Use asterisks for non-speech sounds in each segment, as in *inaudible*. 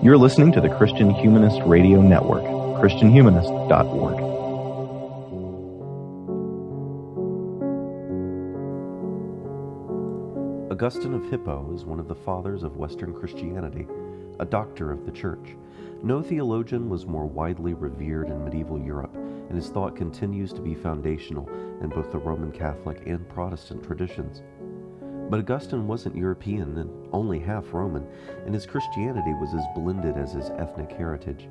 You're listening to the Christian Humanist Radio Network, ChristianHumanist.org. Augustine of Hippo is one of the fathers of Western Christianity, a doctor of the Church. No theologian was more widely revered in medieval Europe, and his thought continues to be foundational in both the Roman Catholic and Protestant traditions. But Augustine wasn't European and only half Roman, and his Christianity was as blended as his ethnic heritage.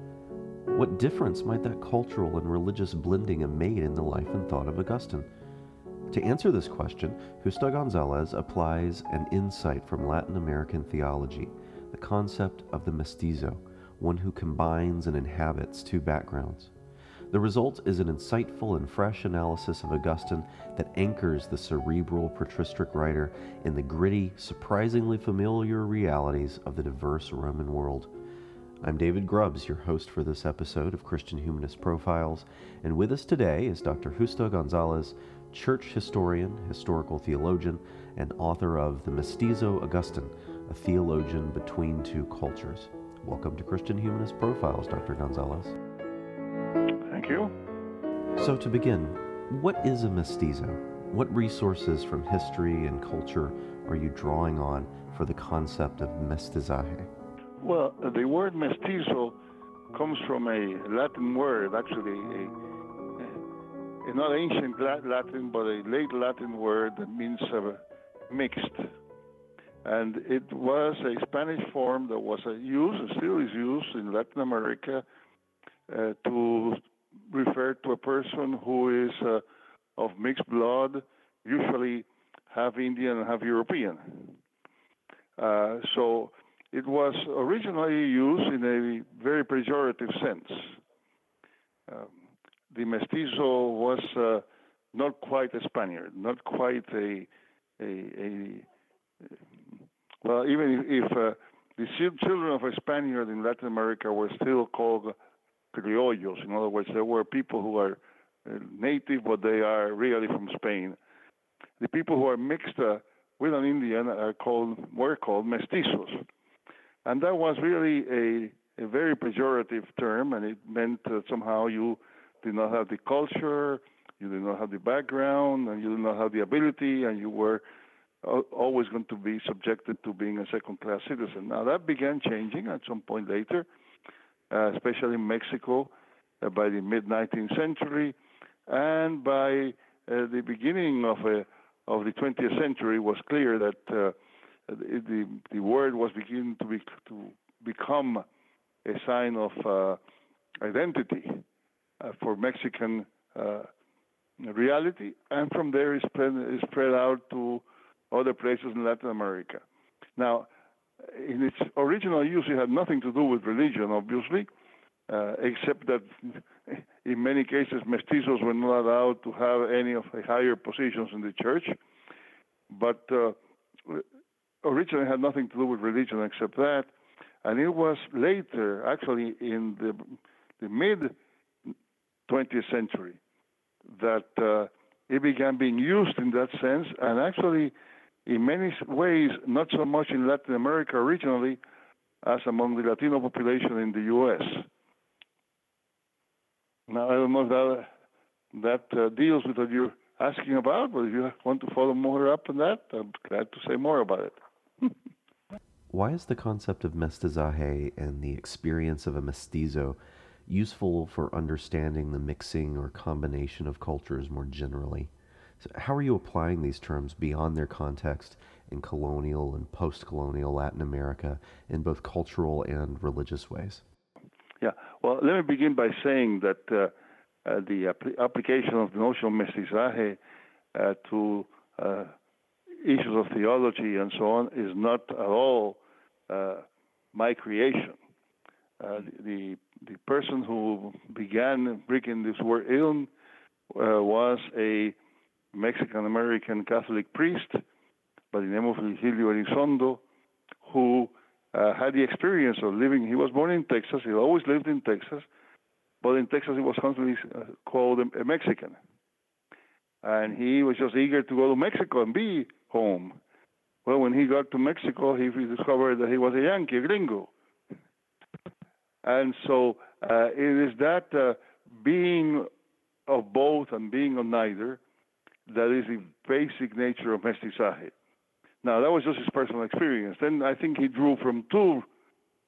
What difference might that cultural and religious blending have made in the life and thought of Augustine? To answer this question, Justo Gonzalez applies an insight from Latin American theology, the concept of the mestizo, one who combines and inhabits two backgrounds. The result is an insightful and fresh analysis of Augustine that anchors the cerebral patristic writer in the gritty, surprisingly familiar realities of the diverse Roman world. I'm David Grubbs, your host for this episode of Christian Humanist Profiles, and with us today is Dr. Justo Gonzalez, church historian, historical theologian, and author of The Mestizo Augustine, a theologian between two cultures. Welcome to Christian Humanist Profiles, Dr. Gonzalez. Thank you. So, to begin, what is a mestizo? What resources from history and culture are you drawing on for the concept of mestizaje? Well, the word mestizo comes from a Latin word, actually, a, a not ancient Latin, but a late Latin word that means uh, mixed. And it was a Spanish form that was used, and still is used in Latin America, uh, to refer to a person who is uh, of mixed blood, usually half Indian and half European. Uh, so it was originally used in a very pejorative sense. Um, the mestizo was uh, not quite a Spaniard, not quite a, a, a well, even if, if uh, the children of a Spaniard in Latin America were still called criollos. In other words, there were people who are uh, native, but they are really from Spain. The people who are mixed uh, with an Indian are called were called mestizos, and that was really a a very pejorative term, and it meant that somehow you did not have the culture, you did not have the background, and you did not have the ability, and you were always going to be subjected to being a second-class citizen. Now that began changing at some point later especially in Mexico, uh, by the mid 19th century, and by uh, the beginning of of the 20th century, it was clear that uh, the the word was beginning to be to become a sign of uh, identity for Mexican reality, and from there is spread, is spread out to other places in Latin America. Now, in its original use, it had nothing to do with religion, obviously, uh, except that *laughs* in many cases mestizos were not allowed to have any of the higher positions in the church. But uh, originally it had nothing to do with religion except that. And it was later, actually in the, the mid 20th century, that uh, it began being used in that sense. And actually, in many ways, not so much in Latin America originally as among the Latino population in the U.S. Now, I don't know if that, that uh, deals with what you're asking about, but if you want to follow more up on that, I'm glad to say more about it. *laughs* Why is the concept of mestizaje and the experience of a mestizo useful for understanding the mixing or combination of cultures more generally? So how are you applying these terms beyond their context in colonial and post colonial Latin America in both cultural and religious ways? Yeah, well, let me begin by saying that uh, uh, the application of the notion of mestizaje uh, to uh, issues of theology and so on is not at all uh, my creation. Uh, the the person who began bringing this word in was a Mexican American Catholic priest by the name of Virgilio Elizondo, who uh, had the experience of living. He was born in Texas. He always lived in Texas, but in Texas he was constantly uh, called a, a Mexican, and he was just eager to go to Mexico and be home. Well, when he got to Mexico, he discovered that he was a Yankee, a gringo. And so uh, it is that uh, being of both and being of neither that is the basic nature of mestizaje. Now, that was just his personal experience. Then I think he drew from two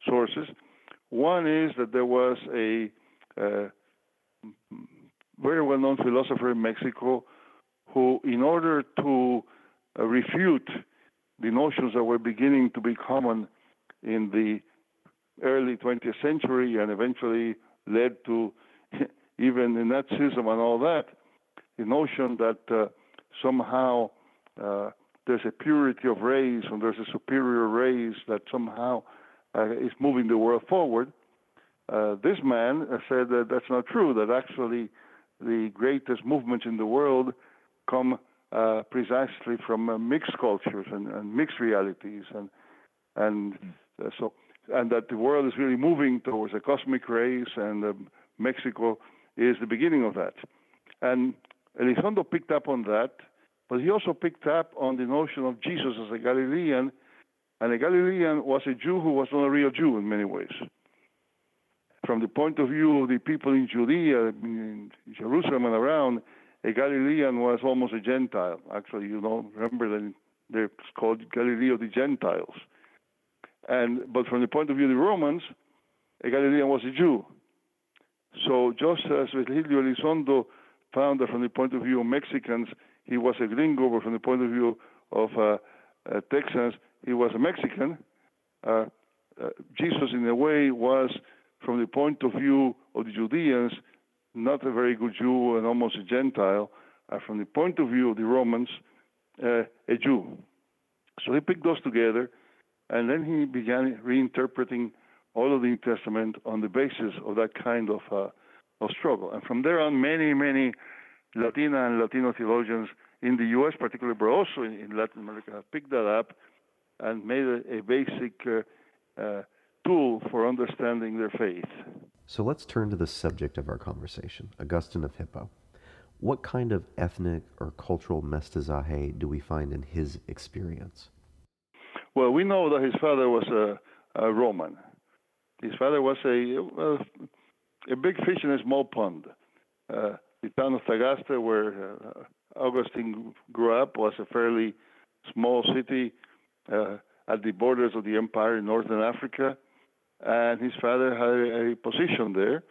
sources. One is that there was a uh, very well known philosopher in Mexico who, in order to uh, refute the notions that were beginning to be common in the early 20th century and eventually led to *laughs* even the Nazism and all that, the notion that uh, somehow uh, there's a purity of race and there's a superior race that somehow uh, is moving the world forward. Uh, this man said that that's not true, that actually the greatest movements in the world come uh, precisely from uh, mixed cultures and, and, mixed realities, and and uh, so and that the world is really moving towards a cosmic race, and um, Mexico is the beginning of that. And Elizondo picked up on that, but he also picked up on the notion of Jesus as a Galilean, and a Galilean was a Jew who was not a real Jew in many ways. From the point of view of the people in Judea, in Jerusalem and around, a Galilean was almost a Gentile. Actually, you know, remember that they're called Galilee of the Gentiles. And but from the point of view of the Romans, a Galilean was a Jew. So just as Virgilio Elizondo found that from the point of view of Mexicans, he was a gringo, but from the point of view of uh, uh, Texans, he was a Mexican. Uh, uh Jesus, in a way, was, from the point of view of the Judeans, not a very good Jew and almost a Gentile, uh, from the point of view of the Romans, uh, a Jew. So he picked those together, and then he began reinterpreting all of the New Testament on the basis of that kind of of struggle. And from there on, many, many Latina and Latino theologians in the U.S., particularly, but also in, in Latin America, have picked that up and made a, a basic uh, uh, tool for understanding their faith. So let's turn to the subject of our conversation, Augustine of Hippo. What kind of ethnic or cultural mestizaje do we find in his experience? Well, we know that his father was a, a Roman. His father was a, a big fish in a small pond. Uh, the town of Tagaste, where uh, Augustine grew up, was a fairly small city uh, at the borders of the empire in northern Africa and his father had a position there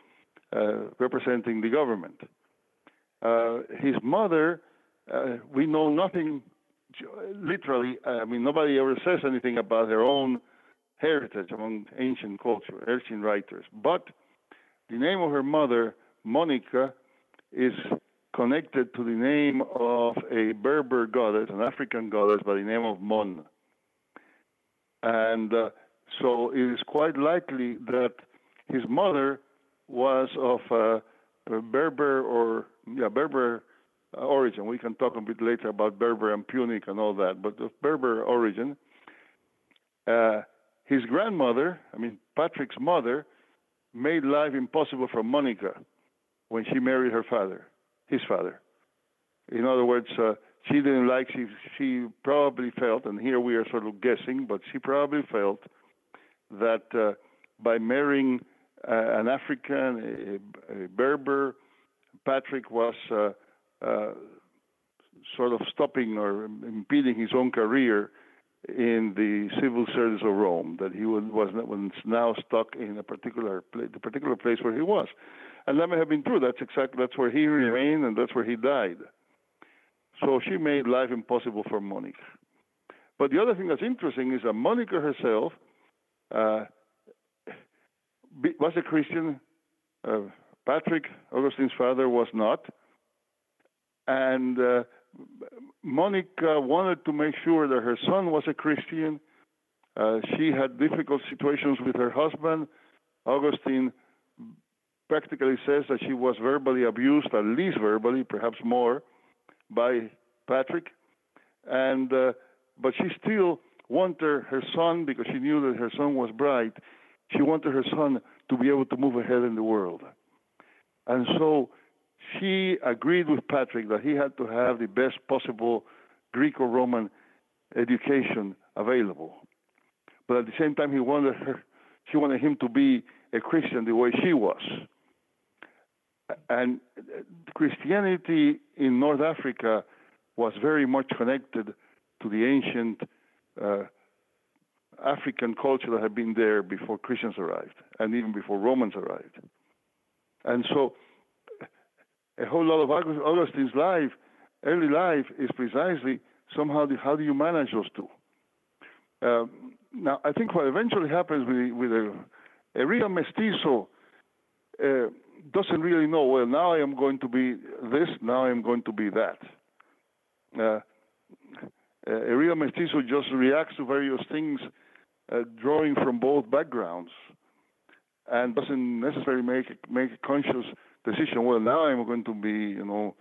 uh, representing the government. Uh, his mother, uh, we know nothing literally, I mean, nobody ever says anything about her own heritage among ancient culture, ancient writers. But the name of her mother, Monica, is connected to the name of a Berber goddess, an African goddess by the name of Mon. And uh, so it is quite likely that his mother was of uh, Berber or yeah Berber origin. We can talk a bit later about Berber and Punic and all that, but of Berber origin. Uh, his grandmother, I mean Patrick's mother, made life impossible for Monica when she married her father, his father. In other words, uh, she didn't like. She she probably felt, and here we are sort of guessing, but she probably felt that uh, by marrying uh, an African, a, a, Berber, Patrick was uh, uh, sort of stopping or impeding his own career in the civil service of Rome. That he was, was now stuck in a particular place, the particular place where he was, and that may have been true. That's exactly that's where he remained and that's where he died. So she made life impossible for Monica. But the other thing that's interesting is that Monica herself uh, was a Christian. Uh, Patrick, Augustine's father, was not. And uh, Monica wanted to make sure that her son was a Christian. Uh, she had difficult situations with her husband. Augustine practically says that she was verbally abused, at least verbally, perhaps more, by Patrick. And uh, but she still wanted her son, because she knew that her son was bright, she wanted her son to be able to move ahead in the world. And so she agreed with Patrick that he had to have the best possible Greek or Roman education available. But at the same time, he wanted her, she wanted him to be a Christian the way she was. And Christianity in North Africa was very much connected to the ancient uh, African culture that had been there before Christians arrived and even before Romans arrived. And so a whole lot of Augustine's life, early life, is precisely somehow the, how do you manage those two? Um, now, I think what eventually happens with, with a, a real mestizo uh, doesn't really know, well, now I am going to be this, now I am going to be that. Uh, a real mestizo just reacts to various things, uh, drawing from both backgrounds, and doesn't necessarily make make a conscious decision. Well, now I'm going to be, you know,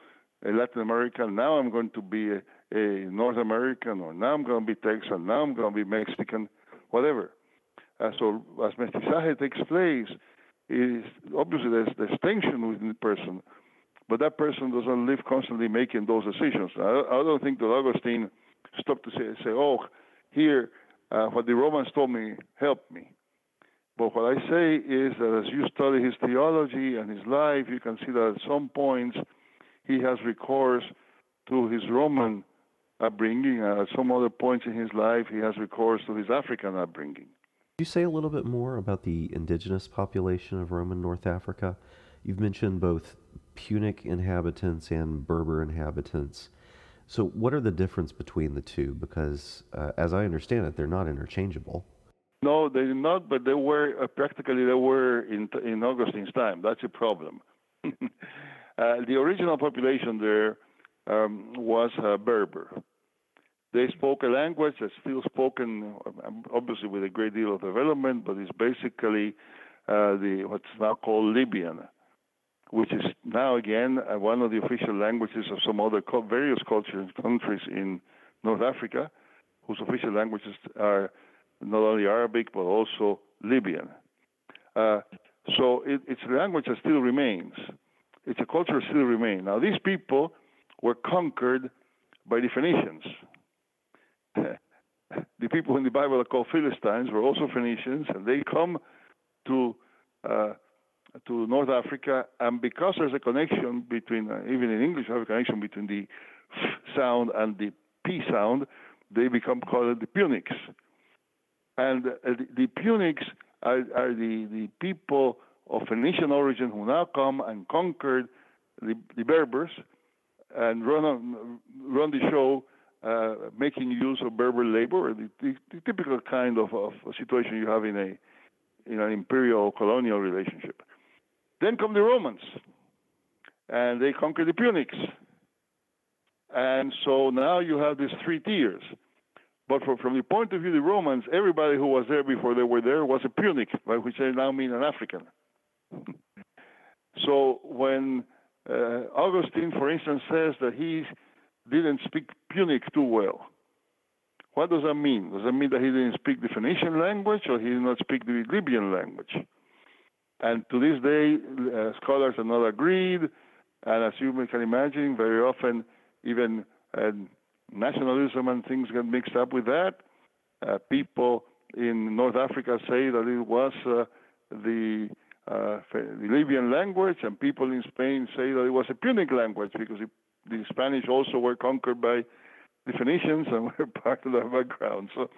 a Latin American. Now I'm going to be a, a North American, or now I'm going to be Texan. Now I'm going to be Mexican, whatever. Uh, so as mestizaje takes place, is obviously there's, tension within the person, but that person doesn't live constantly making those decisions. I, I don't think that Augustine stopped to say, say oh, here, uh, what the Romans told me helped me. But what I say is that as you study his theology and his life, you can see that at some points he has recourse to his Roman upbringing, at some other points in his life he has recourse to his African upbringing. Could you say a little bit more about the indigenous population of Roman North Africa? You've mentioned both Punic inhabitants and Berber inhabitants. So, what are the difference between the two? Because, uh, as I understand it, they're not interchangeable. No, they did not, but they were uh, practically they were in in Augustine's time. That's a problem. *laughs* uh, the original population there um, was uh, Berber. They spoke a language that's still spoken, um, obviously with a great deal of development, but it's basically uh, the what's now called Libyan, which is now again uh, one of the official languages of some other various cultures and countries in North Africa, whose official languages are not only Arabic but also Libyan. Uh, so it, it's a language that still remains. It's a culture that still remains. Now these people were conquered by the Phoenicians. *laughs* the people in the Bible are called Philistines were also Phoenicians, and they come to uh, to North Africa, and because there's a connection between, uh, even in English, you have a connection between the f sound and the p sound, they become called the Punics. And uh, the, the, Punics are, are the, the people of Phoenician origin who now come and conquered the, the Berbers and run on, run the show, uh, making use of Berber labor, the, the, the typical kind of, of situation you have in a in an imperial colonial relationship. Then come the Romans, and they conquer the Punics. And so now you have these three tiers. But for, from the point of view of the Romans, everybody who was there before they were there was a Punic, by which they now mean an African. *laughs* so when uh, Augustine, for instance, says that he didn't speak Punic too well, what does that mean? Does that mean that he didn't speak the Phoenician language or he did not speak the Libyan language? And to this day, uh, scholars are not agreed. And as you can imagine, very often even uh, nationalism and things get mixed up with that. Uh, people in North Africa say that it was uh, the, uh, the Libyan language, and people in Spain say that it was a Punic language because it, the Spanish also were conquered by the Phoenicians and *laughs* were part of that background. So,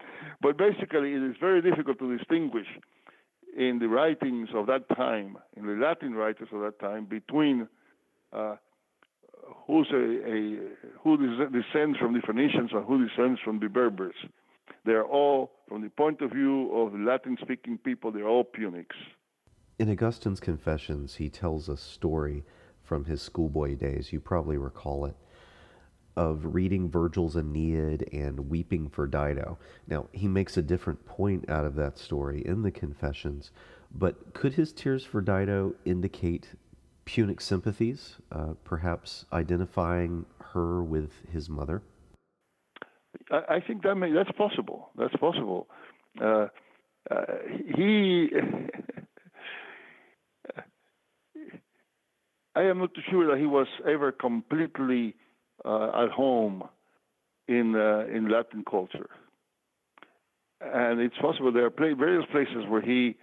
but basically, it is very difficult to distinguish in the writings of that time, in the Latin writers of that time, between uh, who's a, a, who descends from the Phoenicians and who descends from the Berbers. They're all, from the point of view of Latin-speaking people, they're all Punics. In Augustine's Confessions, he tells a story from his schoolboy days. You probably recall it of reading Virgil's Aeneid and weeping for Dido. Now, he makes a different point out of that story in the Confessions, but could his tears for Dido indicate Punic sympathies, uh, perhaps identifying her with his mother? I, I think that may, that's possible. That's possible. Uh, uh, he. *laughs* I am not sure that he was ever completely uh, at home in uh, in Latin culture. And it's possible there are various places where he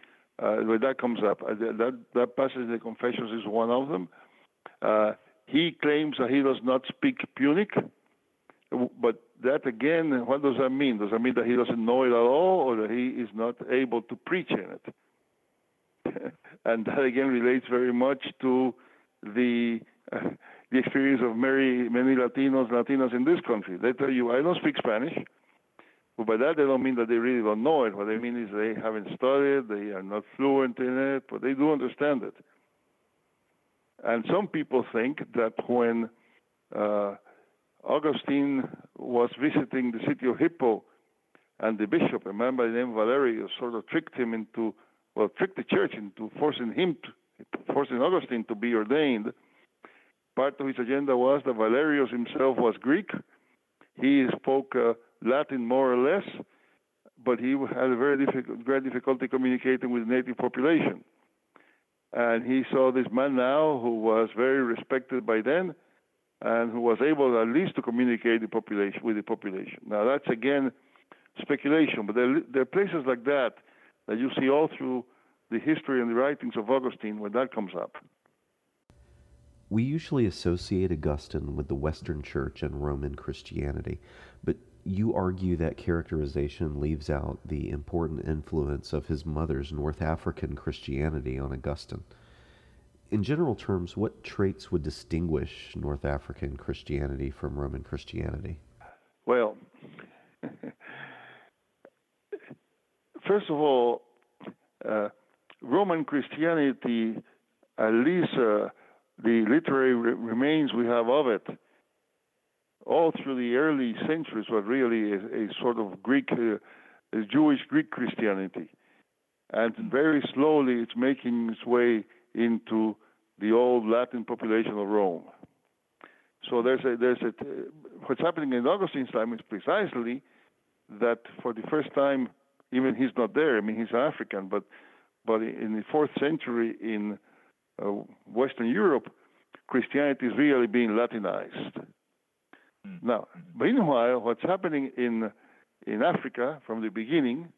uh, that comes up. Uh, that, that passage in the Confessions is one of them. Uh, he claims that he does not speak Punic, but that again, what does that mean? Does that mean that he doesn't know it at all, or that he is not able to preach in it? *laughs* and that again relates very much to the uh, the experience of many many Latinos, Latinas in this country. They tell you, I don't speak Spanish. But by that, they don't mean that they really don't know it. What they mean is they haven't studied, they are not fluent in it, but they do understand it. And some people think that when uh, Augustine was visiting the city of Hippo, and the bishop, a man by the name of Valerius, sort of tricked him into, well, tricked the church into forcing him, to, forcing Augustine to be ordained. Part of his agenda was that Valerius himself was Greek. He spoke uh, Latin more or less, but he had a very difficult, great difficulty communicating with the native population. And he saw this man now who was very respected by then and who was able at least to communicate the population with the population. Now that's again speculation, but there, there are places like that that you see all through the history and the writings of Augustine when that comes up. We usually associate Augustine with the Western Church and Roman Christianity, you argue that characterization leaves out the important influence of his mother's North African Christianity on Augustine. In general terms, what traits would distinguish North African Christianity from Roman Christianity? Well, first of all, uh, Roman Christianity, at least uh, the literary re- remains we have of it, all through the early centuries was really a, a sort of Greek, uh, Jewish Greek Christianity, and very slowly it's making its way into the old Latin population of Rome. So there's a there's a what's happening in Augustine's time is precisely that for the first time, even he's not there. I mean, he's African, but but in the fourth century in uh, Western Europe, Christianity is really being Latinized. Now, meanwhile, what's happening in in Africa from the beginning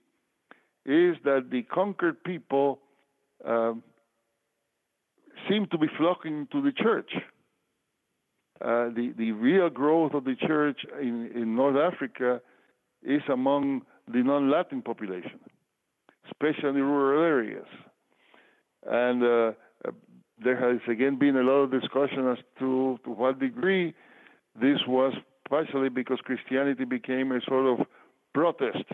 is that the conquered people um, seem to be flocking to the church. Uh, the the real growth of the church in, in North Africa is among the non-Latin population, especially in rural areas. And uh, there has again been a lot of discussion as to to what degree this was partially because Christianity became a sort of protest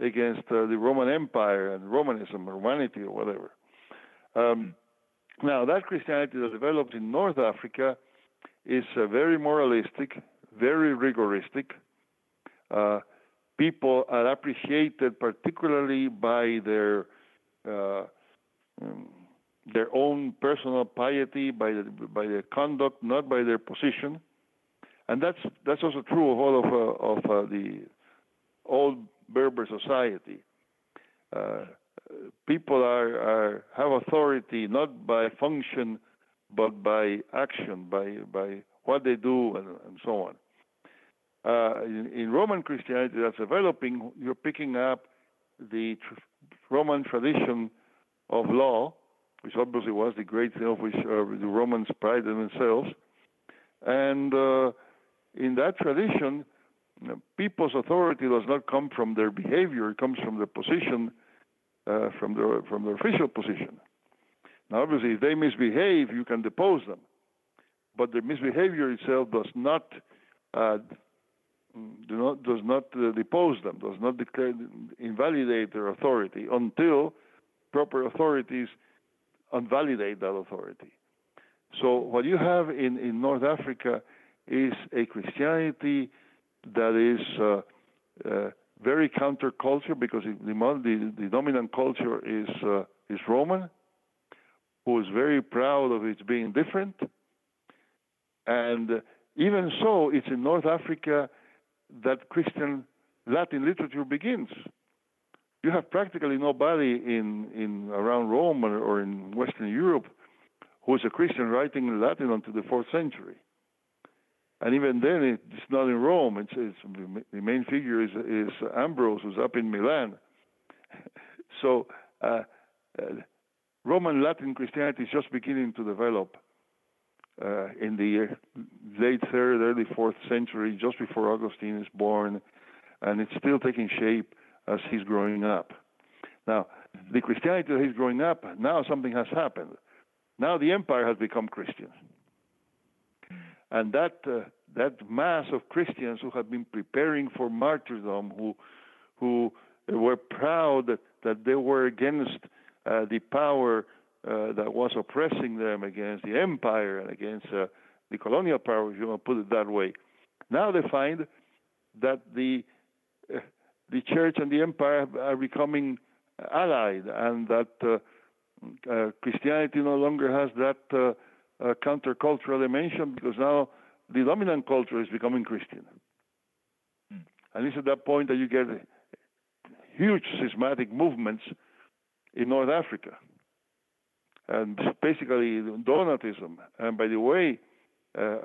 against uh, the Roman Empire and Romanism, Romanity, or whatever. Um, now, that Christianity that developed in North Africa is uh, very moralistic, very rigoristic. Uh, people are appreciated particularly by their uh, um, their own personal piety, by the, by their conduct, not by their position and that's that's also true of all of uh, of uh, the old Berber society. Uh, people are, are have authority not by function, but by action, by by what they do, and, and so on. Uh, in, in, Roman Christianity that's developing, you're picking up the tr- Roman tradition of law, which obviously was the great thing of which uh, the Romans prided themselves, and uh, in that tradition, people's authority does not come from their behavior; it comes from their position, uh, from their from their official position. Now, obviously, if they misbehave, you can depose them, but their misbehavior itself does not uh, do not does not uh, depose them, does not declare invalidate their authority until proper authorities invalidate that authority. So, what you have in in North Africa is a Christianity that is uh, uh, very counterculture because the, the, the, dominant culture is uh, is Roman, who is very proud of its being different, and even so, it's in North Africa that Christian Latin literature begins. You have practically nobody in, in around Rome or, in Western Europe who is a Christian writing in Latin until the fourth century and even then it's not in Rome. It's, it's the main figure is is Ambrose, who's up in Milan. *laughs* so uh, Roman Latin Christianity is just beginning to develop uh, in the late third, early fourth century, just before Augustine is born, and it's still taking shape as he's growing up. Now, the Christianity that he's growing up, now something has happened. Now the empire has become Christian. And that, uh, that mass of Christians who had been preparing for martyrdom, who, who were proud that, that they were against uh, the power uh, that was oppressing them, against the empire and against uh, the colonial power, if you want to put it that way. Now they find that the uh, the church and the empire are becoming allied, and that uh, Christianity no longer has that uh, countercultural dimension because now the dominant culture is becoming Christian. Mm. And it's at that point that you get huge schismatic movements in North Africa. And basically, Donatism. And by the way, uh,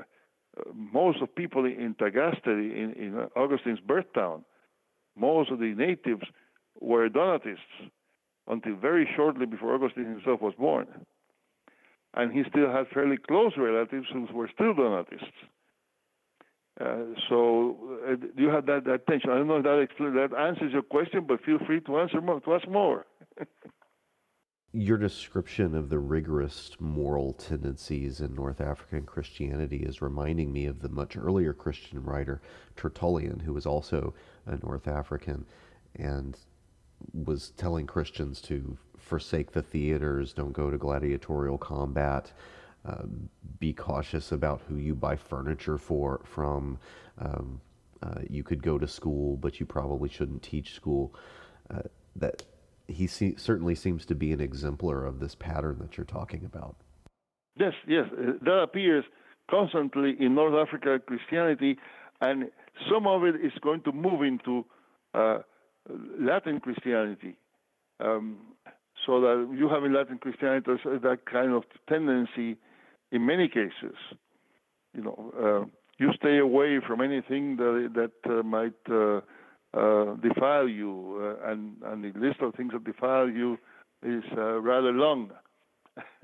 most of people in Tagaste, in, in Augustine's birth town, most of the natives were Donatists until very shortly before Augustine himself was born. And he still had fairly close relatives who were still Donatists. Uh, so uh, you have that, that tension. I don't know if that, that answers your question, but feel free to answer more, to ask more. *laughs* your description of the rigorous moral tendencies in North African Christianity is reminding me of the much earlier Christian writer Tertullian, who was also a North African and was telling Christians to forsake the theaters, don't go to gladiatorial combat, uh, be cautious about who you buy furniture for from. Um, uh, you could go to school, but you probably shouldn't teach school. Uh, that he see, certainly seems to be an exemplar of this pattern that you're talking about. Yes, yes, uh, that appears constantly in North Africa Christianity, and some of it is going to move into uh, Latin Christianity. Um, so that you have in Latin Christianity that kind of tendency in many cases. You know, uh, you stay away from anything that that uh, might uh, uh, defile you, uh, and, and the list of things that defile you is uh, rather long. *laughs*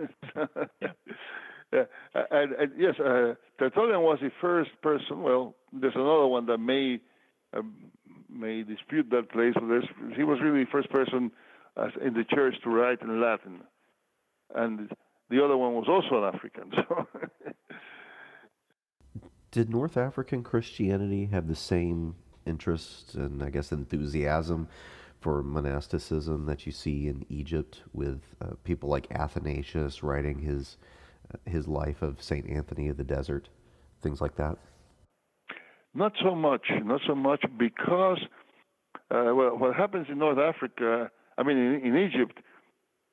yeah. and, and, yes, uh, Tertullian was the first person. Well, there's another one that may um, may dispute that place, but he was really the first person in the church to write in Latin, and the other one was also an African. *laughs* So. Did North African Christianity have the same interest and I guess enthusiasm for monasticism that you see in Egypt with uh, people like Athanasius writing his uh, his life of Saint Anthony of the Desert, things like that. Not so much, not so much because uh, well, what happens in North Africa, I mean in, in Egypt,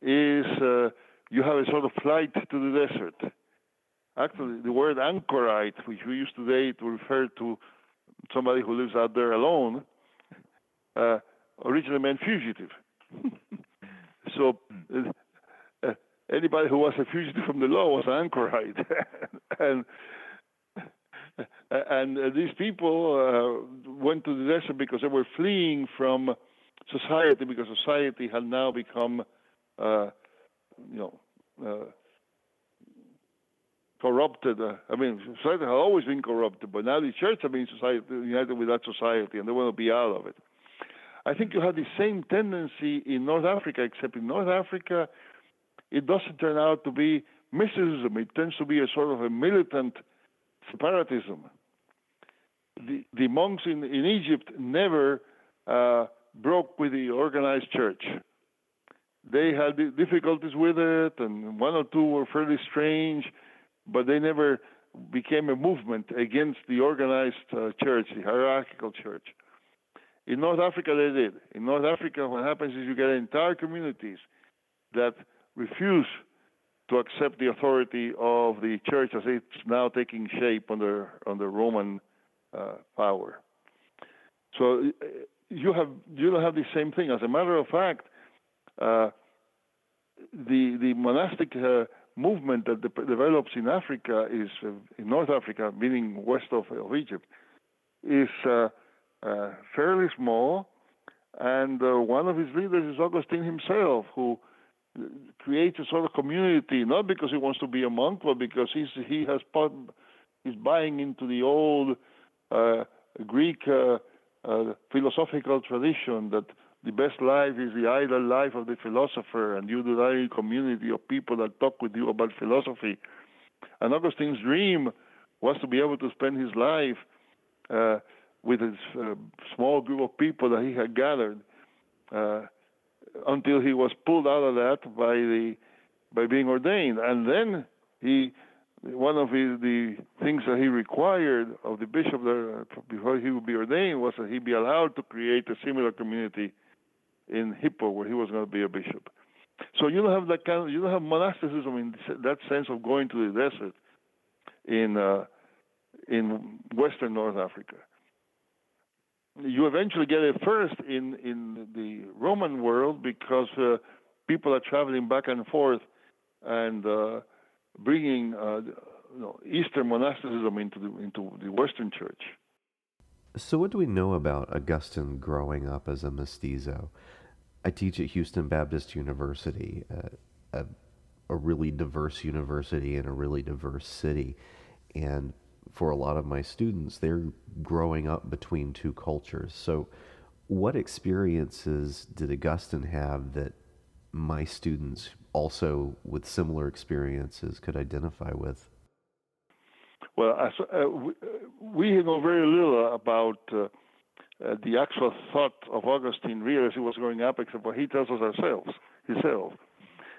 is uh, you have a sort of flight to the desert. Actually, the word anchorite, which we use today to refer to somebody who lives out there alone, uh, originally meant fugitive. *laughs* so uh, uh, anybody who was a fugitive from the law was an anchorite, and *laughs* and uh, these people uh, went to the desert because they were fleeing from society because society had now become, uh, you know corrupted. Uh, I mean, society has always been corrupted, but now the church has been society, united with that society, and they want to be out of it. I think you have the same tendency in North Africa, except in North Africa, it doesn't turn out to be mysticism. It tends to be a sort of a militant separatism. The, the monks in, in Egypt never uh, broke with the organized church. They had difficulties with it, and one or two were fairly strange but they never became a movement against the organized uh, church, the hierarchical church. In North Africa, they did. In North Africa, what happens is you get entire communities that refuse to accept the authority of the church as it's now taking shape under under Roman uh, power. So you have you don't have the same thing. As a matter of fact, uh, the the monastic uh, movement that de- develops in Africa is uh, in North Africa, meaning west of, of Egypt, is uh, uh, fairly small, and one of his leaders is Augustine himself, who creates a sort of community, not because he wants to be a monk, but because he's he has he's buying into the old Greek philosophical tradition that the best life is the idle life of the philosopher, and you in a community of people that talk with you about philosophy. And Augustine's dream was to be able to spend his life uh, with a uh, small group of people that he had gathered uh, until he was pulled out of that by the by being ordained, and then he one of his, the things that he required of the bishop there, before he would be ordained was that he be allowed to create a similar community in Hippo, where he was going to be a bishop. So you don't have that kind of, you don't have monasticism in that sense of going to the desert in uh, in Western North Africa. You eventually get it first in in the Roman world because uh, people are traveling back and forth and uh, bringing uh, you know, Eastern monasticism into the into the Western Church. So, what do we know about Augustine growing up as a mestizo? I teach at Houston Baptist University, uh, a, a really diverse university in a really diverse city. And for a lot of my students, they're growing up between two cultures. So, what experiences did Augustine have that my students also with similar experiences could identify with? Well, uh, we, uh, we know very little about uh, uh, the actual thought of Augustine really as he was growing up, except what he tells us ourselves, himself.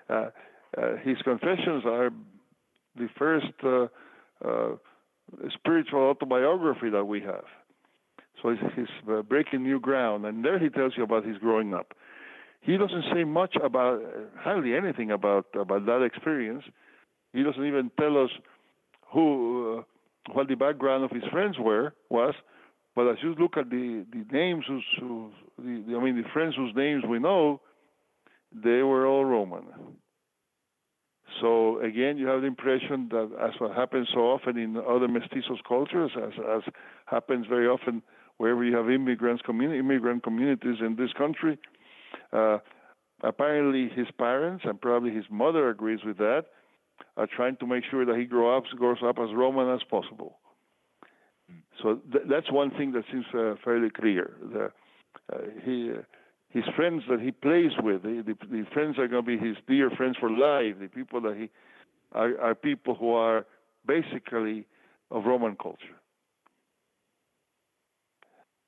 Uh, uh, his confessions are the first spiritual autobiography that we have. So he's, he's breaking new ground, and there he tells you about his growing up. He doesn't say much about, hardly anything about about that experience. He doesn't even tell us who, uh, what the background of his friends were was. But as you look at the, the names, whose, the, I mean, the friends whose names we know, they were all Roman. So again, you have the impression that, as what happens so often in other mestizos cultures, as, as happens very often wherever you have immigrants, communi- immigrant communities in this country, uh, apparently his parents and probably his mother agrees with that, are trying to make sure that he grow up, grows up as Roman as possible. So th- that's one thing that seems uh, fairly clear. The, uh, he, uh, his friends that he plays with, the, the, the friends are going to be his dear friends for life. The people that he are, are people who are basically of Roman culture.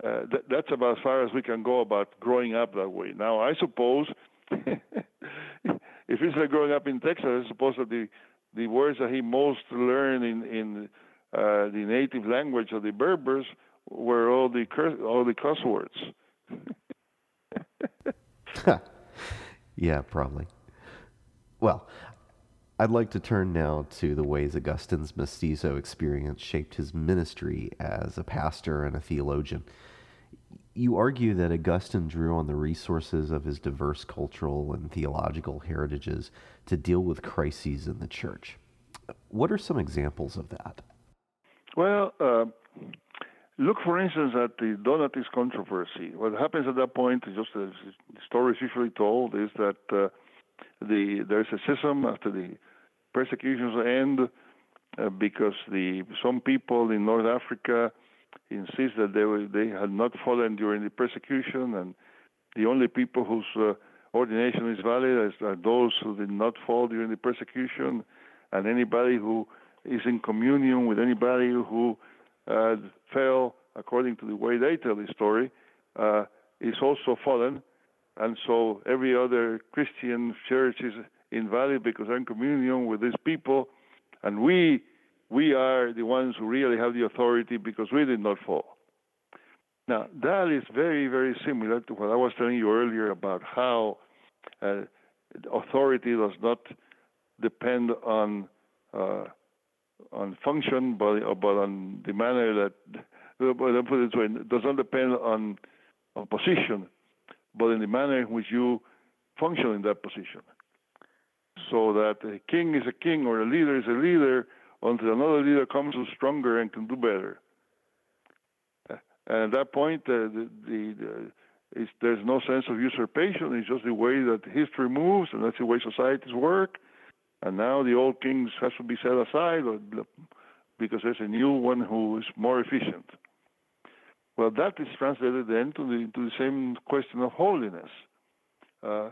Uh, th- that's about as far as we can go about growing up that way. Now, I suppose *laughs* if he's like growing up in Texas, I suppose that the the words that he most learned in in uh, the native language of the Berbers were all the cur- all the cuss words. *laughs* yeah, probably. Well, I'd like to turn now to the ways Augustine's mestizo experience shaped his ministry as a pastor and a theologian. You argue that Augustine drew on the resources of his diverse cultural and theological heritages to deal with crises in the church. What are some examples of that? Well, uh, look, for instance, at the Donatist controversy. What happens at that point, just as the story is usually told, is that uh, the there's a schism after the persecutions end uh, because the some people in North Africa insist that they were, they had not fallen during the persecution, and the only people whose uh, ordination is valid are those who did not fall during the persecution, and anybody who is in communion with anybody who uh, fell according to the way they tell the story uh, is also fallen, and so every other Christian church is invalid because they're in communion with these people, and we we are the ones who really have the authority because we did not fall. Now that is very very similar to what I was telling you earlier about how uh, authority does not depend on uh, on function, but but on the manner that, but put it this way, it does not depend on on position, but in the manner in which you function in that position. So that a king is a king or a leader is a leader until another leader comes who's stronger and can do better. And at that point, uh, the, the, there's no sense of usurpation. It's just the way that history moves, and that's the way societies work. And now the old kings has to be set aside because there's a new one who is more efficient. Well, that is translated then to the, to the same question of holiness. Uh,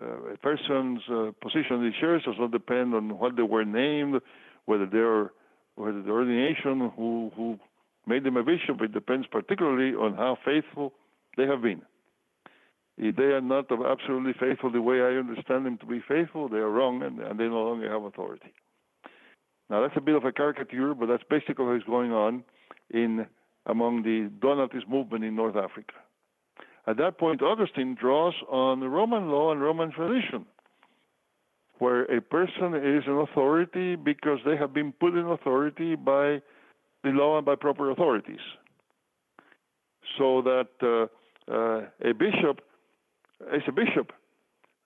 uh, a person's uh, position in the church does not depend on what they were named, whether they're whether the ordination who who made them a bishop. It depends particularly on how faithful they have been. If they are not absolutely faithful the way I understand them to be faithful, they are wrong and, and they no longer have authority. Now that's a bit of a caricature, but that's basically what is going on in among the Donatist movement in North Africa. At that point, Augustine draws on Roman law and Roman tradition, where a person is an authority because they have been put in authority by the law and by proper authorities. So that uh, uh, a bishop is a bishop,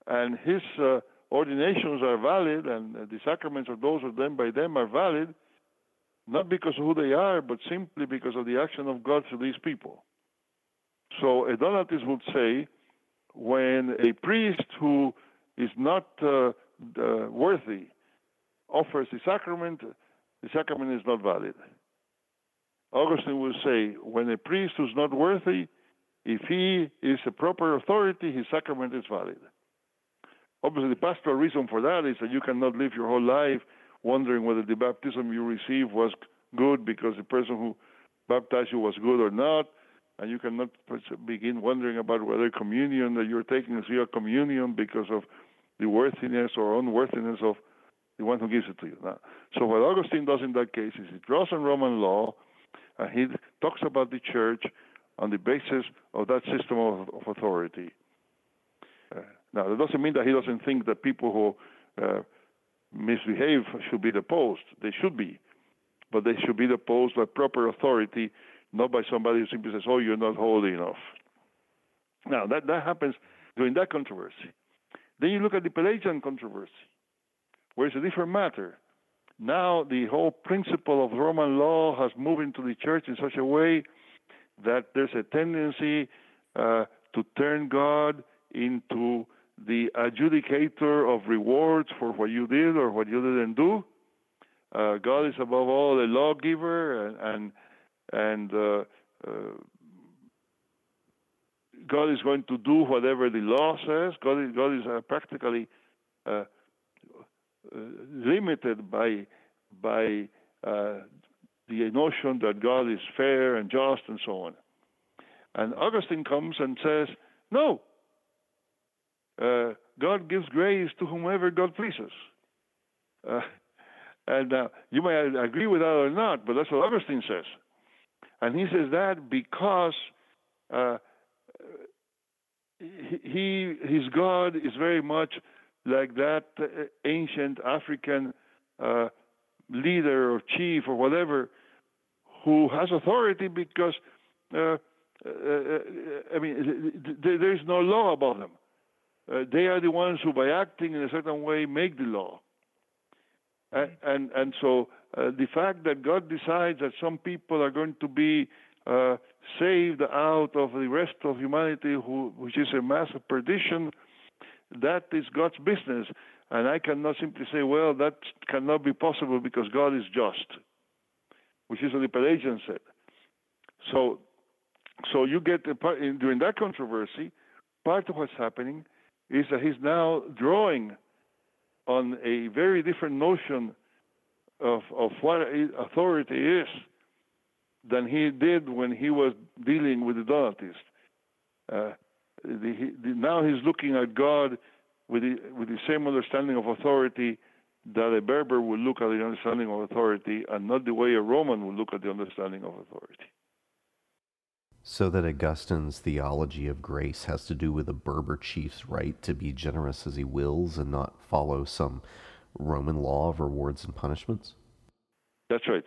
and his uh, ordinations are valid, and the sacraments of those ordained by them are valid, not because of who they are, but simply because of the action of God through these people. So a Donatist would say, when a priest who is not uh, uh, worthy offers the sacrament, the sacrament is not valid. Augustine would say, when a priest who's not worthy, if he is a proper authority, his sacrament is valid. Obviously, the pastoral reason for that is that you cannot live your whole life wondering whether the baptism you received was good because the person who baptized you was good or not, and you cannot begin wondering about whether communion that you're taking is real communion because of the worthiness or unworthiness of the one who gives it to you. Now, so what Augustine does in that case is he draws on Roman law, and he talks about the church on the basis of that system of, of authority. Uh, now, that doesn't mean that he doesn't think that people who uh, misbehave should be deposed. They should be, but they should be deposed by proper authority, not by somebody who simply says, "Oh, you're not holy enough." Now, that that happens during that controversy. Then you look at the Pelagian controversy, where it's a different matter. Now, the whole principle of Roman law has moved into the church in such a way that there's a tendency uh, to turn God into the adjudicator of rewards for what you did or what you didn't do. Uh, God is above all a lawgiver, and and, and uh, uh, God is going to do whatever the law says. God is, God is uh, practically uh, uh, limited by by the notion that God is fair and just and so on. And Augustine comes and says, no, uh, God gives grace to whomever God pleases. Uh, and uh, you may agree with that or not, but that's what Augustine says. And he says that because uh, he his God is very much like that uh, ancient African uh, leader or chief or whatever who has authority because uh, I mean there is no law about them. Uh, they are the ones who, by acting in a certain way, make the law. And, and, and so uh, the fact that God decides that some people are going to be uh, saved out of the rest of humanity, who, which is a mass of perdition, that is God's business. And I cannot simply say, well, that cannot be possible because God is just, which is what the Pelagians said. So, so you get during that controversy, part of what's happening is that he's now drawing on a very different notion of, of what authority is than he did when he was dealing with the Donatists. Uh, the, the, now he's looking at God with the, with the same understanding of authority that a Berber would look at the understanding of authority, and not the way a Roman would look at the understanding of authority. So that Augustine's theology of grace has to do with a Berber chief's right to be generous as he wills and not follow some Roman law of rewards and punishments? That's right.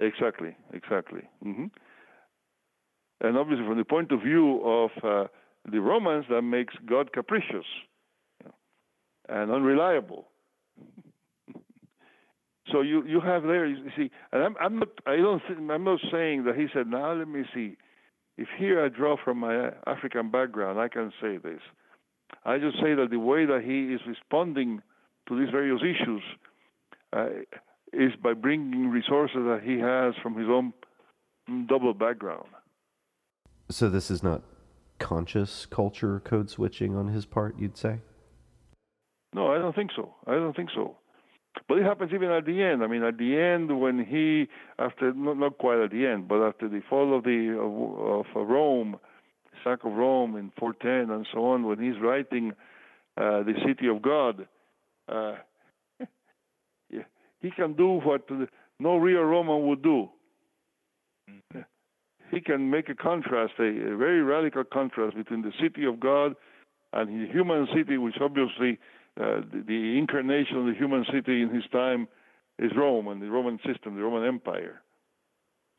Exactly, exactly. Mm-hmm. And obviously, from the point of view of uh, the Romans, that makes God capricious and unreliable. So you, you have there, you see, and I'm, I'm not, I don't, think, I'm not saying that he said, now let me see, if here I draw from my African background, I can say this. I just say that the way that he is responding to these various issues uh, is by bringing resources that he has from his own double background. So this is not conscious culture code switching on his part, you'd say? No, I don't think so. I don't think so. But it happens even at the end. I mean, at the end, when he, after not, not quite at the end, but after the fall of the of, of Rome, sack of Rome in 410 and so on, when he's writing uh, the city of God, uh, he can do what no real Roman would do. Mm-hmm. He can make a contrast, a, a, very radical contrast between the city of God and the human city, which obviously uh, the, the, incarnation of the human city in his time is Rome and the Roman system, the Roman Empire.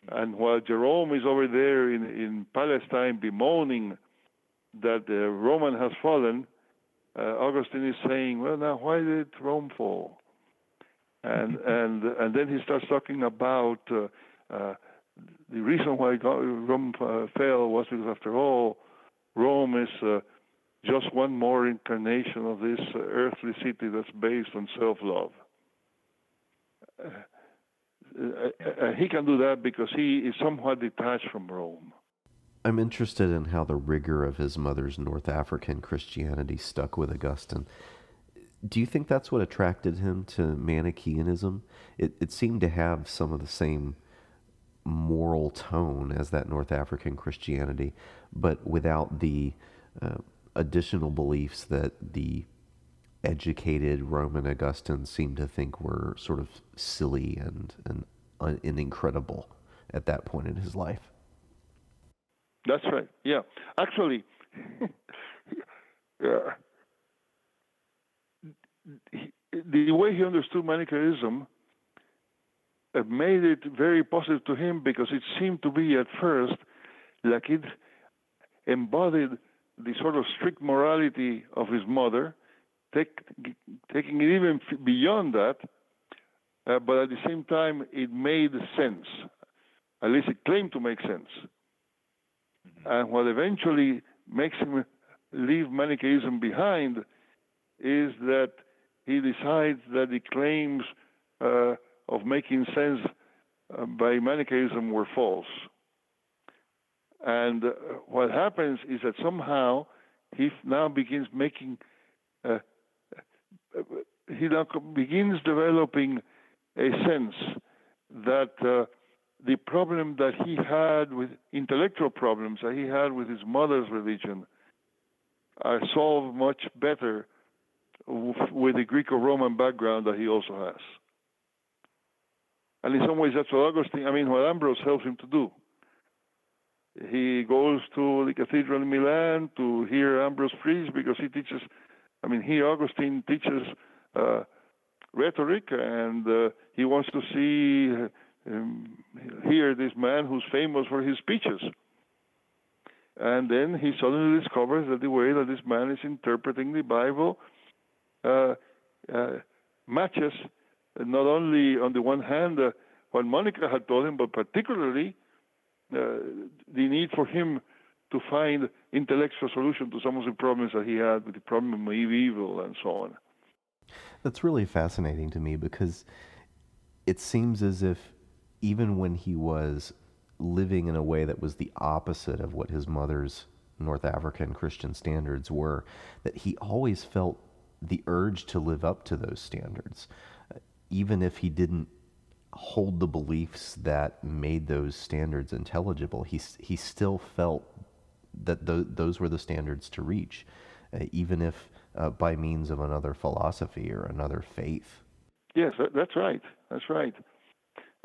Mm-hmm. And while Jerome is over there in, in Palestine bemoaning that the Roman has fallen, uh, Augustine is saying, well, now why did Rome fall? And and and then he starts talking about uh, uh, the reason why Rome uh, fell was because, after all, Rome is uh, just one more incarnation of this uh, earthly city that's based on self-love. Uh, he can do that because he is somewhat detached from Rome. I'm interested in how the rigor of his mother's North African Christianity stuck with Augustine do you think that's what attracted him to Manichaeanism? It, it seemed to have some of the same moral tone as that North African Christianity, but without the uh, additional beliefs that the educated Roman Augustine seemed to think were sort of silly and, and, and incredible at that point in his life. That's right. Yeah. Actually, *laughs* yeah the way he understood Manichaeism made it very positive to him because it seemed to be at first like it embodied the sort of strict morality of his mother, take, taking it even beyond that, uh, but at the same time it made sense. At least it claimed to make sense. Mm-hmm. And what eventually makes him leave Manichaeism behind is that he decides that the claims uh, of making sense uh, by Manichaeism were false. And uh, what happens is that somehow he now begins making, uh, he now begins developing a sense that the problem that he had with intellectual problems that he had with his mother's religion are solved much better with the Greco-Roman background that he also has. And in some ways, that's what Augustine, I mean, what Ambrose helps him to do. He goes to the cathedral in Milan to hear Ambrose preach because he teaches, I mean, he, Augustine, teaches uh, rhetoric, and uh, he wants to see, um, hear this man who's famous for his speeches. And then he suddenly discovers that the way that this man is interpreting the Bible Uh, uh, matches not only on the one hand uh, what Monica had told him, but particularly uh, the need for him to find intellectual solution to some of the problems that he had with the problem of evil and so on. That's really fascinating to me because it seems as if even when he was living in a way that was the opposite of what his mother's North African Christian standards were, that he always felt the urge to live up to those standards, even if he didn't hold the beliefs that made those standards intelligible. He he still felt that th- those were the standards to reach, uh, even if uh, by means of another philosophy or another faith. Yes, that's right. That's right.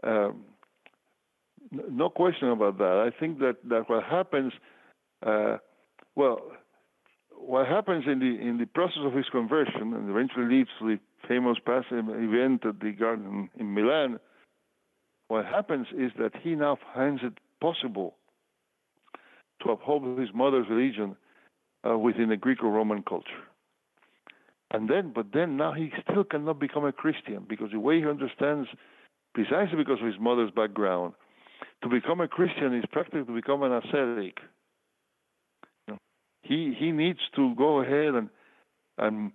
Um, no question about that. I think that, that what happens, uh, well, what happens in the in the process of his conversion and eventually leads to the famous passive event at the garden in Milan, what happens is that he now finds it possible to uphold his mother's religion uh, within the Greek or Roman culture. And then, but then now he still cannot become a Christian because the way he understands, precisely because of his mother's background, to become a Christian is practically to become an ascetic. He he needs to go ahead and and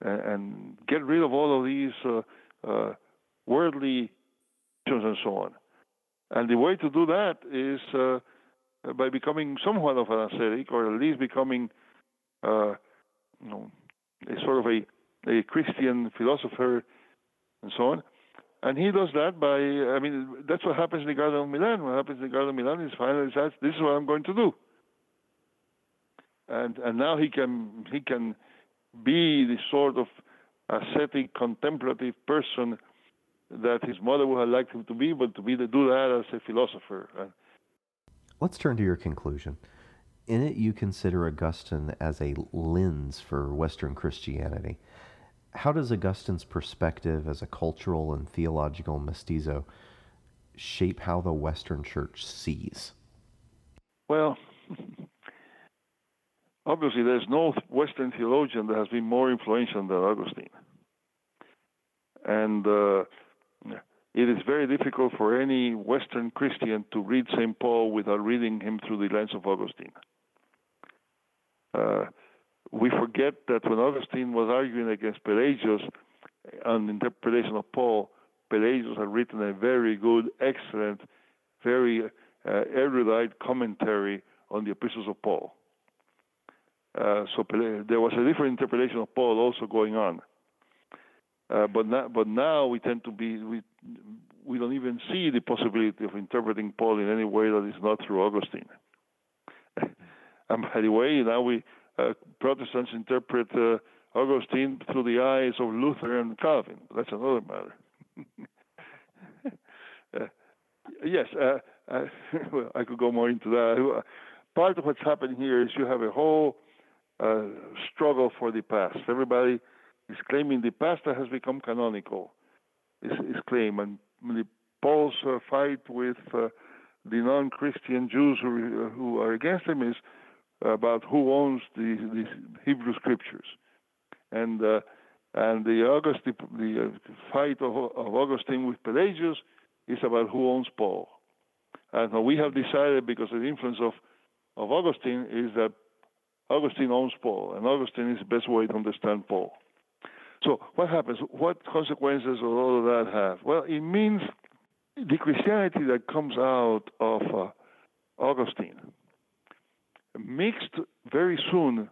and get rid of all of these uh, uh, worldly and so on. And the way to do that is uh, by becoming somewhat of an ascetic, or at least becoming, uh, you know, a sort of a, a Christian philosopher and so on. And he does that by, I mean, that's what happens in the Garden of Milan. What happens in the Garden of Milan is finally says, "This is what I'm going to do." And and now he can he can be the sort of ascetic, contemplative person that his mother would have liked him to be, but to be to do that as a philosopher. Let's turn to your conclusion. In it, you consider Augustine as a lens for Western Christianity. How does Augustine's perspective as a cultural and theological mestizo shape how the Western Church sees? Well, *laughs* obviously, there's no Western theologian that has been more influential than Augustine. And uh, it is very difficult for any Western Christian to read St. Paul without reading him through the lens of Augustine. Uh, we forget that when Augustine was arguing against Pelagius on the interpretation of Paul, Pelagius had written a very good, excellent, very uh, erudite commentary on the epistles of Paul. Uh, so there was a different interpretation of Paul also going on. Uh, but but now we tend to be we we don't even see the possibility of interpreting Paul in any way that is not through Augustine. *laughs* and by the way, now we uh, Protestants interpret uh, Augustine through the eyes of Luther and Calvin. That's another matter. *laughs* Uh, yes, *laughs* well, I could go more into that. Part of what's happening here is you have a whole struggle for the past. Everybody is claiming the past has become canonical. Is, is claim and the Paul's uh, fight with uh, the non-Christian Jews who, uh, who are against him is about who owns the, the Hebrew scriptures, and uh, and the August the, the uh, fight of, of Augustine with Pelagius is about who owns Paul, and we have decided because of the influence of of Augustine is that Augustine owns Paul, and Augustine is the best way to understand Paul. So what happens? What consequences will all of that have? Well, it means the Christianity that comes out of uh, Augustine mixed very soon,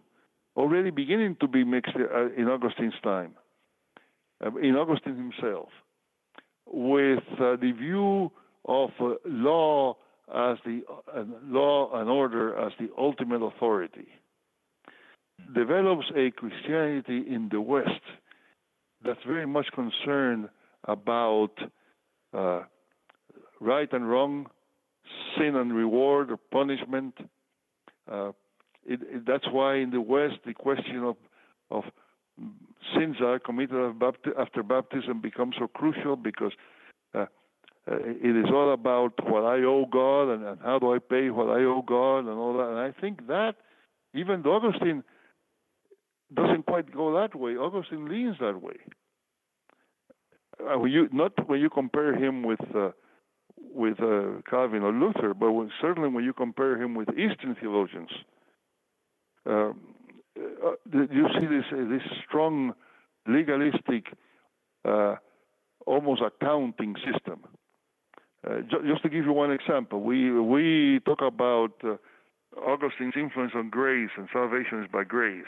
already beginning to be mixed uh, in Augustine's time, uh, in Augustine himself, with uh, the view of law as the law and order as the ultimate authority, develops a Christianity in the West that's very much concerned about uh, right and wrong, sin and reward or punishment. Uh, it, it, that's why in the West the question of of sins are committed after baptism becomes so crucial because uh, uh, it is all about what I owe God and, and, how do I pay what I owe God and all that. And I think that even though Augustine doesn't quite go that way. Augustine leans that way. Uh, you not when you compare him with uh, with uh, Calvin or Luther, but when, certainly when you compare him with Eastern theologians, um, uh, you see this uh, this strong legalistic, uh, almost accounting system. just to give you one example, we we talk about Augustine's influence on grace and salvation is by grace.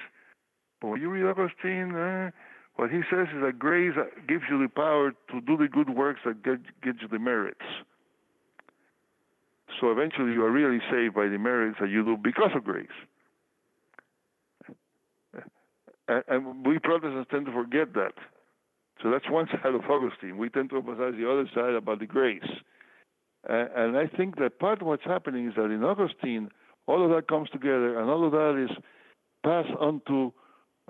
When you read Augustine, uh, what he says is that grace gives you the power to do the good works that get, you the merits. So eventually you are really saved by the merits that you do because of grace. And, we Protestants tend to forget that. So that's one side of Augustine. We tend to emphasize the other side about the grace. And, and I think that part of what's happening is that in Augustine, all of that comes together, and all of that is passed on to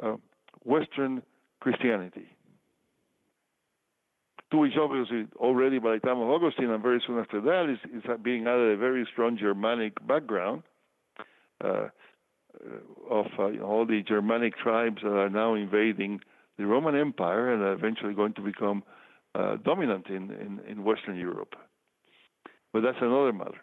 uh, Western Christianity. To which obviously already by the time of Augustine and very soon after that is, is being added a very strong Germanic background uh, uh of uh, all the Germanic tribes that are now invading the Roman Empire and are eventually going to become uh, dominant in, in, in Western Europe. but that's another matter.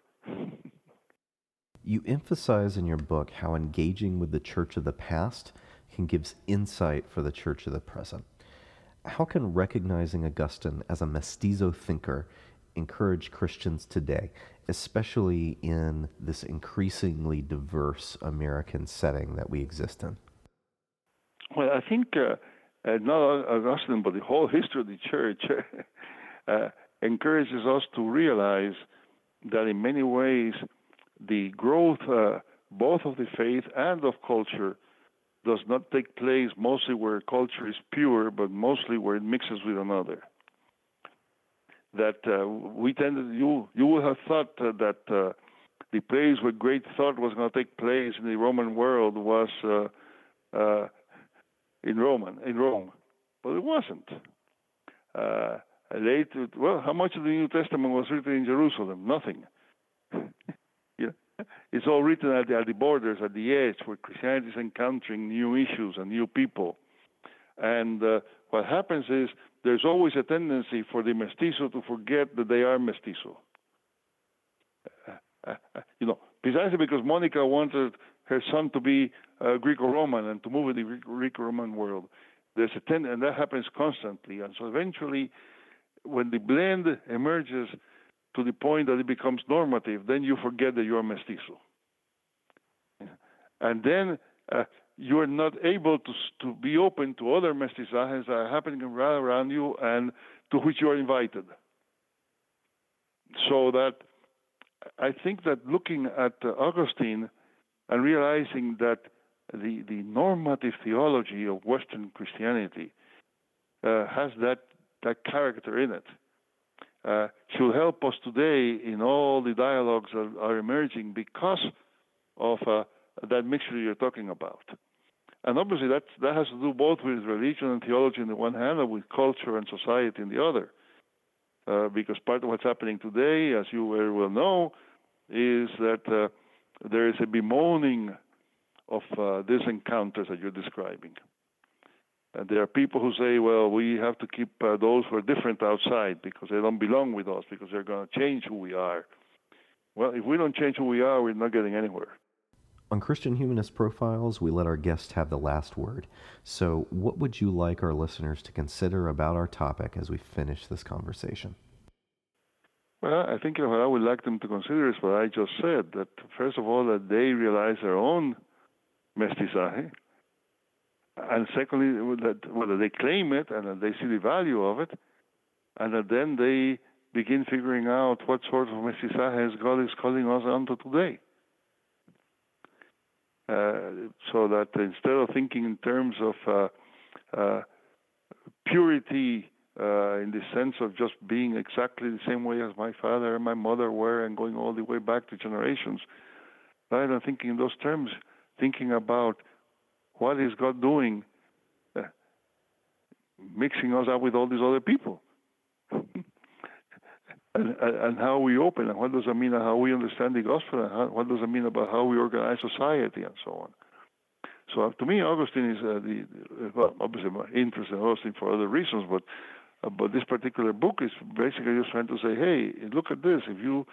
You emphasize in your book how engaging with the church of the past can give insight for the church of the present. How can recognizing Augustine as a mestizo thinker encourage Christians today, especially in this increasingly diverse American setting that we exist in? Well, I think uh, uh, not Augustine, but the whole history of the church *laughs* uh, encourages us to realize that in many ways the growth uh, both of the faith and of culture does not take place mostly where culture is pure, but mostly where it mixes with another. That uh, we tended, you you would have thought uh, that uh, the place where great thought was going to take place in the Roman world was uh, uh, in Roman in Rome, but it wasn't. Uh, later, well, how much of the New Testament was written in Jerusalem? Nothing. *laughs* It's all written at the, at the borders, at the edge, where Christianity is encountering new issues and new people. And uh, what happens is there's always a tendency for the mestizo to forget that they are mestizo. Uh, *laughs* uh, you know, precisely because Monica wanted her son to be uh, Greco-Roman and to move in the Greco-Roman world. There's a ten, and that happens constantly. And so eventually, when the blend emerges to the point that it becomes normative, then you forget that you are mestizo. And then uh, you are not able to, to be open to other mestizajes that are happening around you and to which you are invited. So that I think that looking at Augustine and realizing that the, the normative theology of Western Christianity uh, has that, that character in it uh, should help us today in all the dialogues that are emerging because of uh, that mixture you're talking about. And obviously, that that has to do both with religion and theology on the one hand, and with culture and society on the other. Uh, because part of what's happening today, as you very well know, is that uh, there is a bemoaning of uh, these encounters that you're describing. And there are people who say, well, we have to keep uh, those who are different outside because they don't belong with us, because they're going to change who we are. Well, if we don't change who we are, we're not getting anywhere. On Christian Humanist Profiles, we let our guests have the last word. So, what would you like our listeners to consider about our topic as we finish this conversation? Well, I think what I would like them to consider is what I just said that, first of all, that they realize their own mestizaje, and secondly, that whether they claim it and that they see the value of it, and that then they begin figuring out what sort of mestizaje God is calling us onto today. Uh, so that instead of thinking in terms of uh, uh, purity uh, in the sense of just being exactly the same way as my father and my mother were and going all the way back to generations, rather than thinking in those terms, thinking about what is God doing, uh, mixing us up with all these other people? *laughs* and, and, how we open, and what does that mean, and how we understand the gospel, and how, what does it mean about how we organize society, and so on. So uh, to me, Augustine is uh, the, well, obviously my interest in Augustine for other reasons, but uh, but this particular book is basically just trying to say, hey, look at this. If you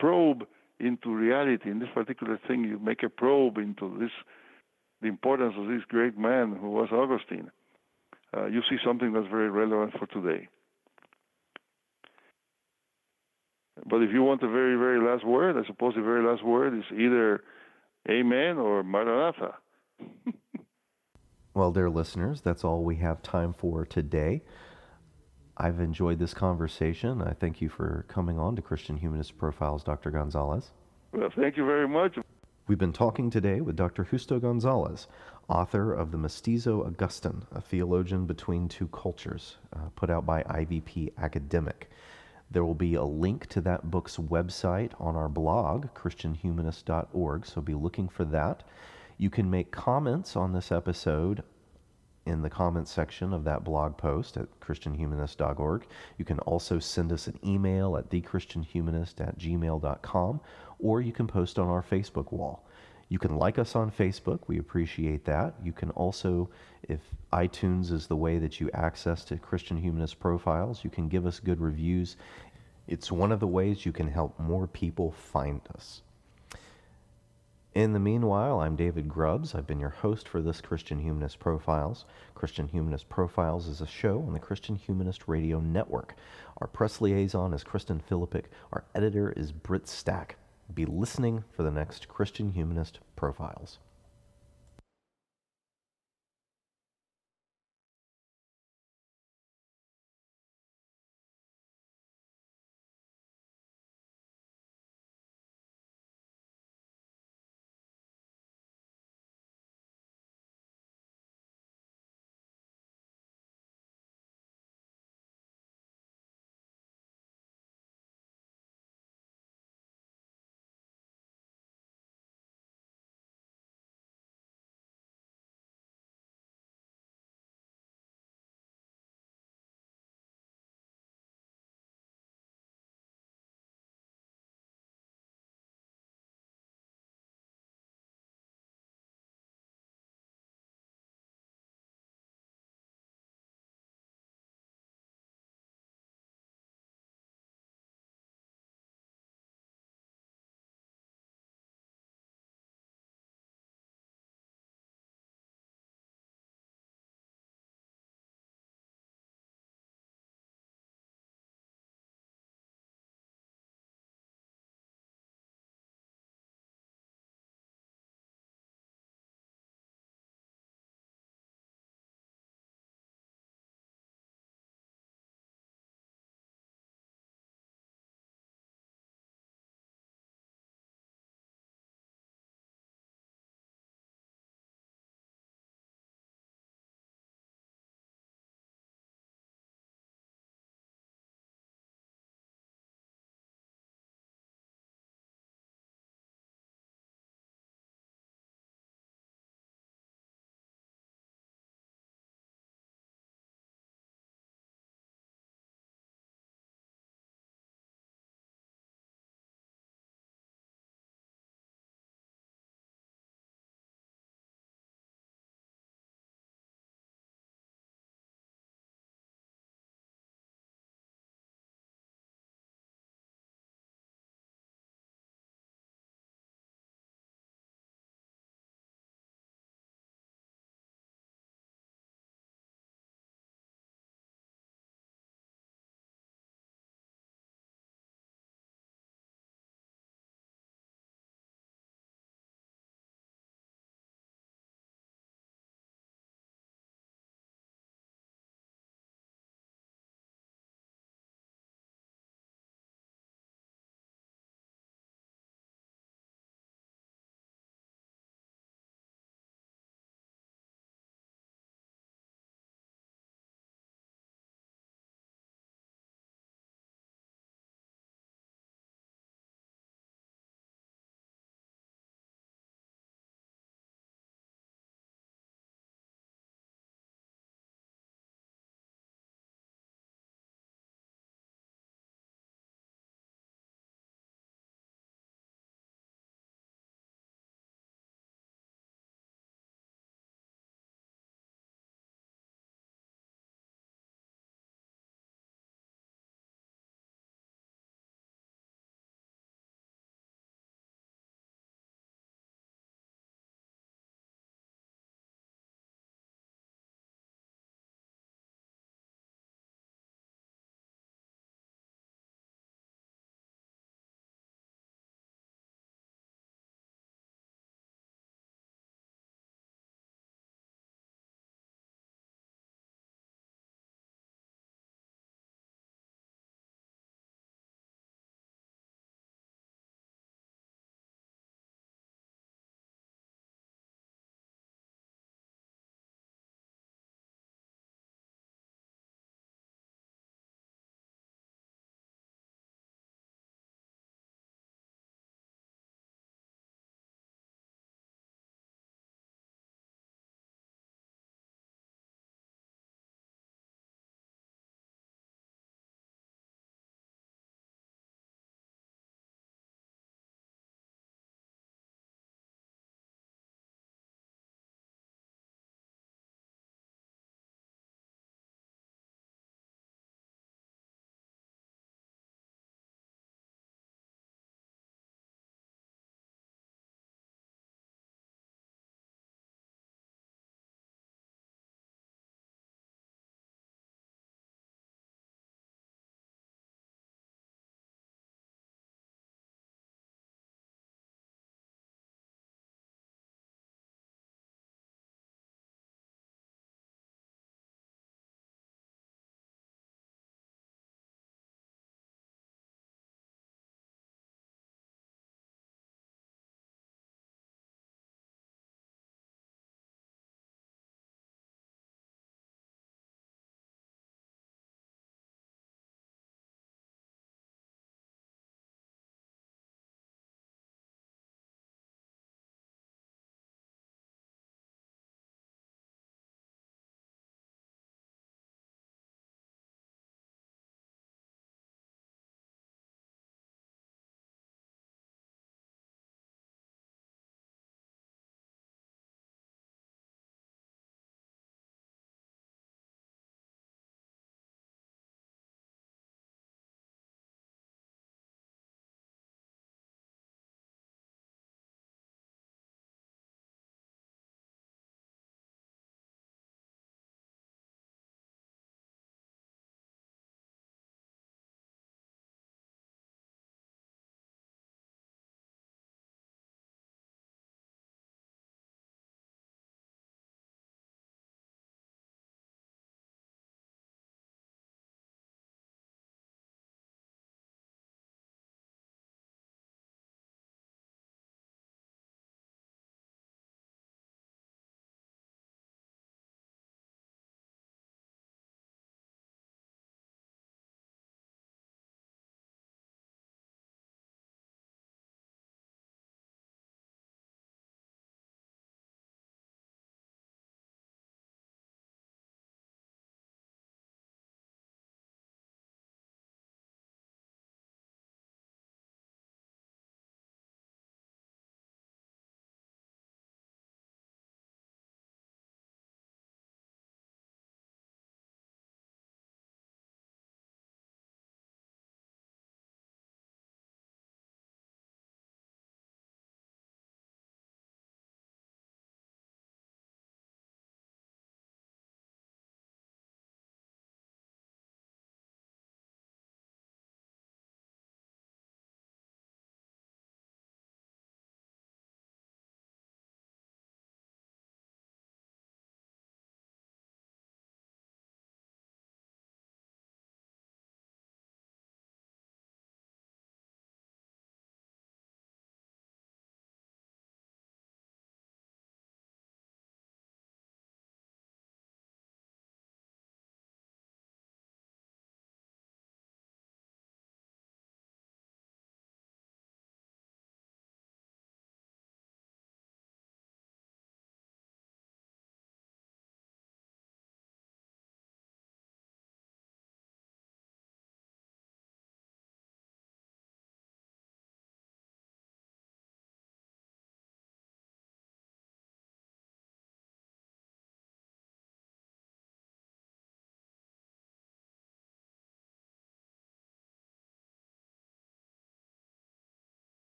probe into reality in this particular thing, you make a probe into this the importance of this great man who was Augustine, uh, you see something that's very relevant for today. But if you want the very, very last word, I suppose the very last word is either Amen or Maranatha. *laughs* well, dear listeners, that's all we have time for today. I've enjoyed this conversation. I thank you for coming on to Christian Humanist Profiles, Dr. Gonzalez. Well, thank you very much. We've been talking today with Dr. Justo Gonzalez, author of The Mestizo Augustine, a theologian between two cultures, uh, put out by IVP Academic. There will be a link to that book's website on our blog, ChristianHumanist.org, so be looking for that. You can make comments on this episode in the comments section of that blog post at christianhumanist.org. You can also send us an email at thechristianhumanist at gmail.com or you can post on our Facebook wall. You can like us on Facebook. We appreciate that. You can also, if iTunes is the way that you access to Christian Humanist profiles, you can give us good reviews. It's one of the ways you can help more people find us. In the meanwhile, I'm David Grubbs. I've been your host for this Christian Humanist Profiles. Christian Humanist Profiles is a show on the Christian Humanist Radio Network. Our press liaison is Kristen Philippic. Our editor is Britt Stack. Be listening for the next Christian Humanist Profiles.